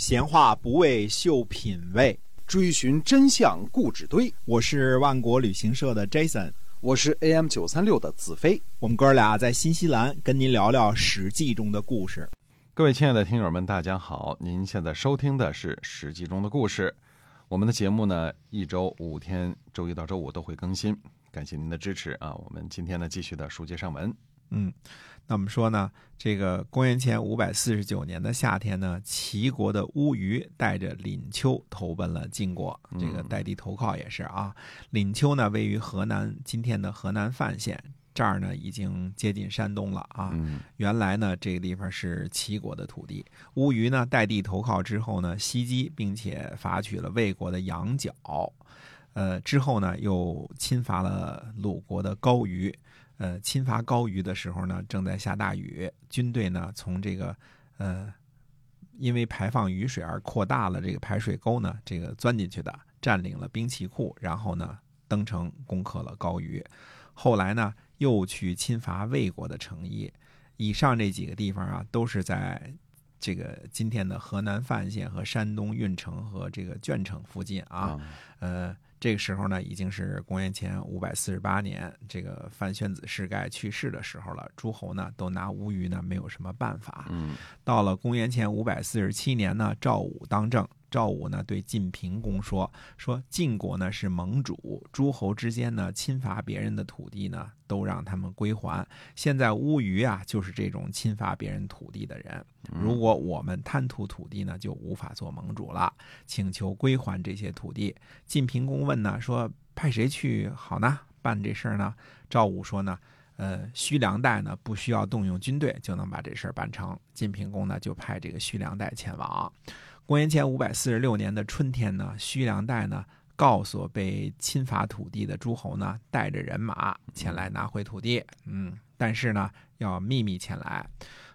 闲话不为秀品味，追寻真相故纸堆。我是万国旅行社的 Jason，我是 AM 九三六的子飞。我们哥俩在新西兰跟您聊聊《史记》中的故事。各位亲爱的听友们，大家好！您现在收听的是《史记》中的故事。我们的节目呢，一周五天，周一到周五都会更新。感谢您的支持啊！我们今天呢，继续的书接上文。嗯，那我们说呢，这个公元前五百四十九年的夏天呢，齐国的乌虞带着廪丘投奔了晋国。这个代地投靠也是啊。廪丘呢，位于河南今天的河南范县。这儿呢，已经接近山东了啊。原来呢，这个地方是齐国的土地。乌虞呢，代地投靠之后呢，袭击并且伐取了魏国的羊角，呃，之后呢，又侵伐了鲁国的高虞。呃，侵伐高于的时候呢，正在下大雨，军队呢从这个呃，因为排放雨水而扩大了这个排水沟呢，这个钻进去的，占领了兵器库，然后呢登城攻克了高于。后来呢，又去侵伐魏国的城邑。以上这几个地方啊，都是在这个今天的河南范县和山东运城和这个鄄城附近啊。呃，这个时候呢，已经是公元前五百四十八年，这个范宣子世盖去世的时候了。诸侯呢，都拿吴虞呢没有什么办法。嗯，到了公元前五百四十七年呢，赵武当政。赵武呢对晋平公说：“说晋国呢是盟主，诸侯之间呢侵伐别人的土地呢，都让他们归还。现在乌鱼啊就是这种侵伐别人土地的人。如果我们贪图土地呢，就无法做盟主了。请求归还这些土地。”晋平公问呢说：“派谁去好呢？办这事儿呢？”赵武说呢：“呃，徐良代呢不需要动用军队就能把这事儿办成。”晋平公呢就派这个徐良代前往。公元前五百四十六年的春天呢，徐良代呢告诉被侵伐土地的诸侯呢，带着人马前来拿回土地。嗯，但是呢要秘密前来，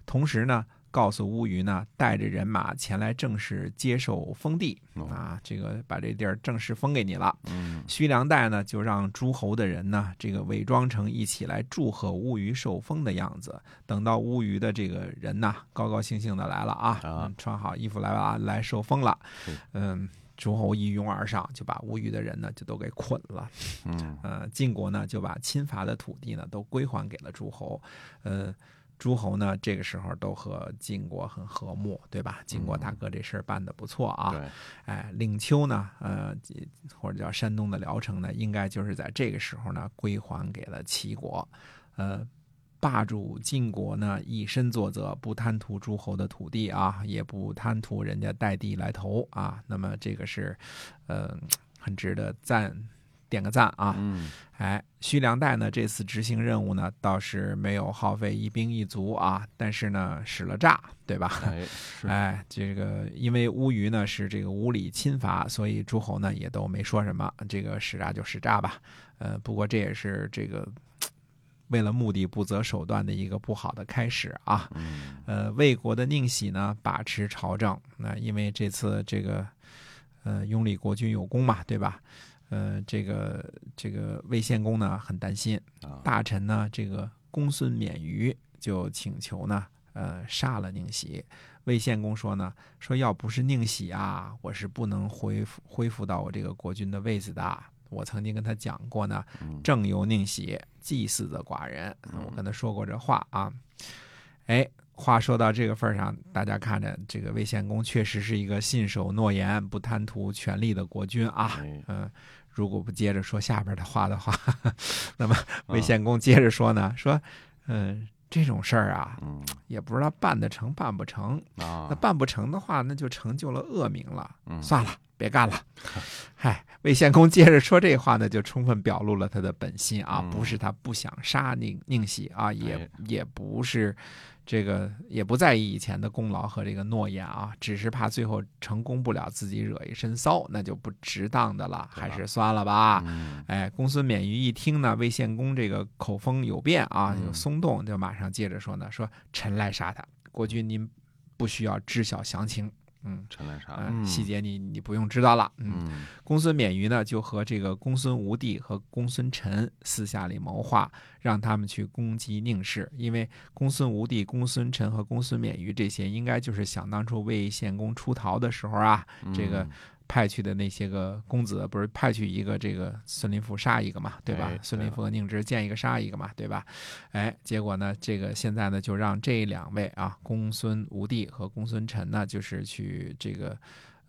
同时呢告诉乌鱼呢，带着人马前来正式接受封地啊，这个把这地儿正式封给你了。嗯，徐良代呢就让诸侯的人呢，这个伪装成一起来祝贺乌鱼受封的样子。等到乌鱼的这个人呢，高高兴兴的来了啊，穿好衣服来了，来受封了。嗯，诸侯一拥而上，就把乌虞的人呢就都给捆了。嗯，呃，晋国呢就把侵伐的土地呢都归还给了诸侯。呃，诸侯呢这个时候都和晋国很和睦，对吧？晋国大哥这事儿办得不错啊。对，哎，领丘呢，呃，或者叫山东的聊城呢，应该就是在这个时候呢归还给了齐国。呃。霸主晋国呢，以身作则，不贪图诸侯的土地啊，也不贪图人家代地来投啊。那么这个是，呃，很值得赞，点个赞啊。嗯，哎，徐良代呢，这次执行任务呢，倒是没有耗费一兵一卒啊，但是呢，使了诈，对吧？哎，哎，这个因为乌鱼呢是这个无理侵伐，所以诸侯呢也都没说什么，这个使诈就使诈吧。呃，不过这也是这个。为了目的不择手段的一个不好的开始啊，呃，魏国的宁喜呢把持朝政，那因为这次这个，呃，拥立国君有功嘛，对吧？呃，这个这个魏献公呢很担心，大臣呢这个公孙免于就请求呢，呃，杀了宁喜。魏献公说呢，说要不是宁喜啊，我是不能恢复恢复到我这个国君的位子的。我曾经跟他讲过呢，正由宁喜祭祀的寡人，我跟他说过这话啊。哎，话说到这个份上，大家看着这个魏献公确实是一个信守诺言、不贪图权力的国君啊。嗯，如果不接着说下边的话的话，那么魏献公接着说呢，说嗯。这种事儿啊，也不知道办得成办不成啊。那办不成的话，那就成就了恶名了。算了，别干了。嗨，魏献公接着说这话呢，就充分表露了他的本心啊，不是他不想杀宁宁喜啊，也也不是。这个也不在意以前的功劳和这个诺言啊，只是怕最后成功不了，自己惹一身骚，那就不值当的了，还是算了吧。哎，公孙免于一听呢，魏献公这个口风有变啊，有松动，就马上接着说呢，说臣来杀他，国君您不需要知晓详情嗯，陈兰沙，呃嗯。细节你你不用知道了。嗯，嗯。公孙免于呢就和这个公孙无帝和公孙臣私下里谋划，让他们去攻击宁氏，因为公孙无帝、公孙臣和公孙免于这些，应该就是想当初魏献公出逃的时候啊，这个嗯派去的那些个公子，不是派去一个这个孙林甫杀一个嘛，对吧？哎孙林甫和宁直见一个杀一个嘛，对吧？哎，结果呢，这个现在呢，就让这两位啊，公孙无帝和公孙臣呢，就是去这个。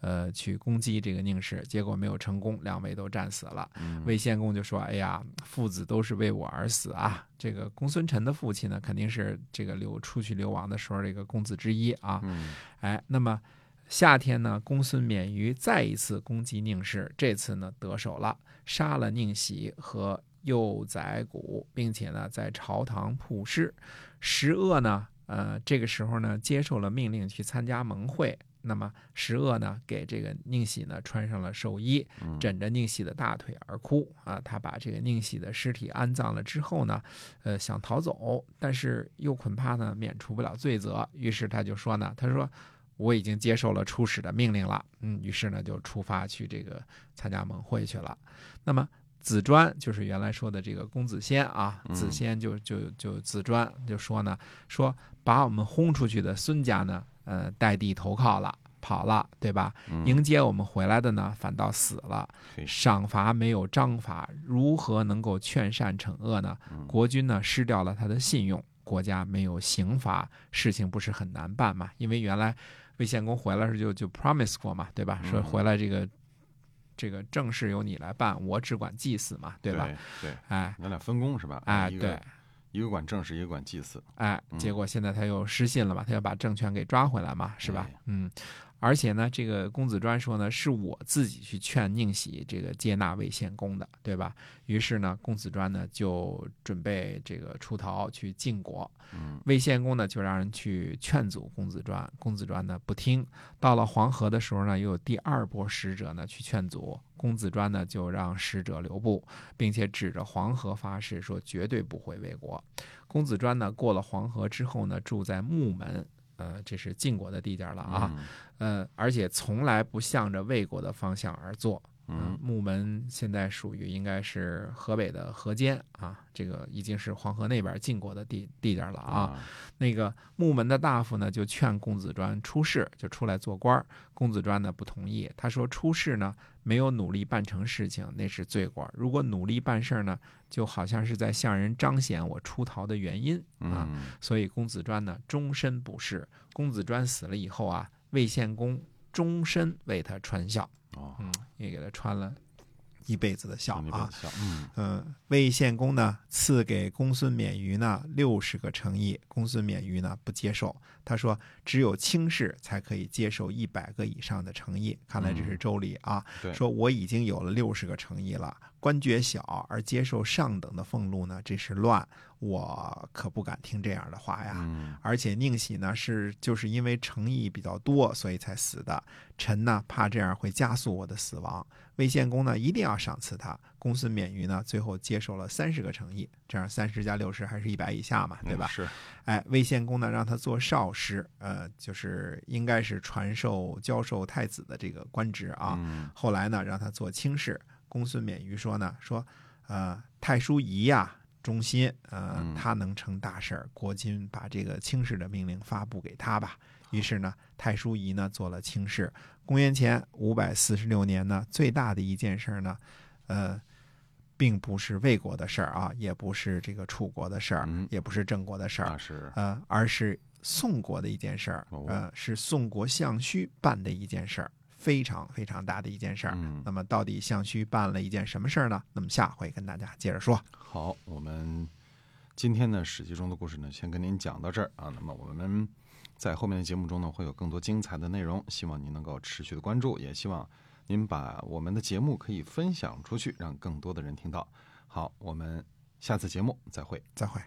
呃，去攻击这个宁氏，结果没有成功，两位都战死了。嗯魏献公就说：“哎呀，父子都是为我而死啊！这个公孙臣的父亲呢，肯定是这个流出去流亡的时候这个公子之一啊。嗯哎，那么夏天呢，公孙免于再一次攻击宁氏，这次呢得手了，杀了宁喜和幼宰谷，并且呢在朝堂曝尸。石恶呢，呃，这个时候呢接受了命令去参加盟会。那么石恶呢给这个宁喜呢穿上了寿衣，嗯枕着宁喜的大腿而哭啊。他把这个宁喜的尸体安葬了之后呢，呃，想逃走，但是又恐怕呢免除不了罪责，于是他就说呢，他说我已经接受了出使的命令了，嗯，于是呢就出发去这个参加盟会去了。那么子专就是原来说的这个公子仙啊，嗯子先就就就子专就说呢，说把我们轰出去的孙家呢，呃，代地投靠了。跑了，对吧？嗯迎接我们回来的呢，反倒死了。赏罚没有章法，如何能够劝善惩恶呢？嗯国君呢失掉了他的信用，国家没有刑罚，事情不是很难办嘛？因为原来魏献公回来时就就 promise 过嘛，对吧？嗯说回来这个这个政事由你来办，我只管祭祀嘛，对吧？对，对哎咱俩分工是吧？哎，对，一个管政事，一个管祭祀。哎，嗯结果现在他又失信了嘛，他要把政权给抓回来嘛，是吧哎？嗯，而且呢，这个公子专说呢，是我自己去劝宁喜这个接纳魏献公的，对吧？于是呢，公子专呢就准备这个出逃去晋国，嗯魏献公呢就让人去劝阻公子专，公子专呢不听。到了黄河的时候呢，又有第二波使者呢去劝阻，公子专呢就让使者留步，并且指着黄河发誓说绝对不会魏国。公子专呢过了黄河之后呢，住在木门，呃，这是晋国的地界了啊，嗯呃，而且从来不向着魏国的方向而坐。嗯木门现在属于应该是河北的河间啊，这个已经是黄河那边晋国的地地界了啊。那个木门的大夫呢，就劝公子专出仕，就出来做官儿。公子专呢不同意，他说出仕呢没有努力办成事情，那是罪过；如果努力办事儿呢，就好像是在向人彰显我出逃的原因啊。嗯所以公子专呢终身不仕。公子专死了以后啊，魏献公终身为他穿孝，哦，嗯，也给他穿了一辈子的孝啊。嗯。嗯，魏献公呢赐给公孙免于呢六十个诚意，公孙免于呢不接受，他说只有卿士才可以接受一百个以上的诚意。看来这是嗯。周礼啊，对。说我已经有了六十个诚意了，官爵小而接受上等的俸禄呢，这是乱，我可不敢听这样的话呀。嗯而且宁喜呢是就是因为诚意比较多，所以才死的。臣呢怕这样会加速我的死亡，魏献公呢一定要赏赐他。公孙免于呢最后接受了三十个诚意，这样三十加六十还是一百以下嘛，对吧？嗯是，哎，魏献公呢让他做少师，呃，就是应该是传授教授太子的这个官职啊。嗯后来呢，让他做卿士。公孙免于说呢，说，呃，太叔仪呀、忠心，呃嗯，他能成大事儿，国君把这个卿士的命令发布给他吧。于是呢，太叔仪呢做了卿士。公元前五百四十六年呢，最大的一件事儿呢，呃，并不是魏国的事儿啊，也不是这个楚国的事儿，嗯也不是郑国的事儿，那是，呃，而是宋国的一件事儿，哦呃，是宋国相须办的一件事儿，非常非常大的一件事儿。嗯那么，到底相须办了一件什么事儿呢？那么下回跟大家接着说。好，我们今天呢《史记》中的故事呢，先跟您讲到这儿啊。那么我们在后面的节目中呢，会有更多精彩的内容，希望您能够持续的关注，也希望您把我们的节目可以分享出去，让更多的人听到。好，我们下次节目再会。再会。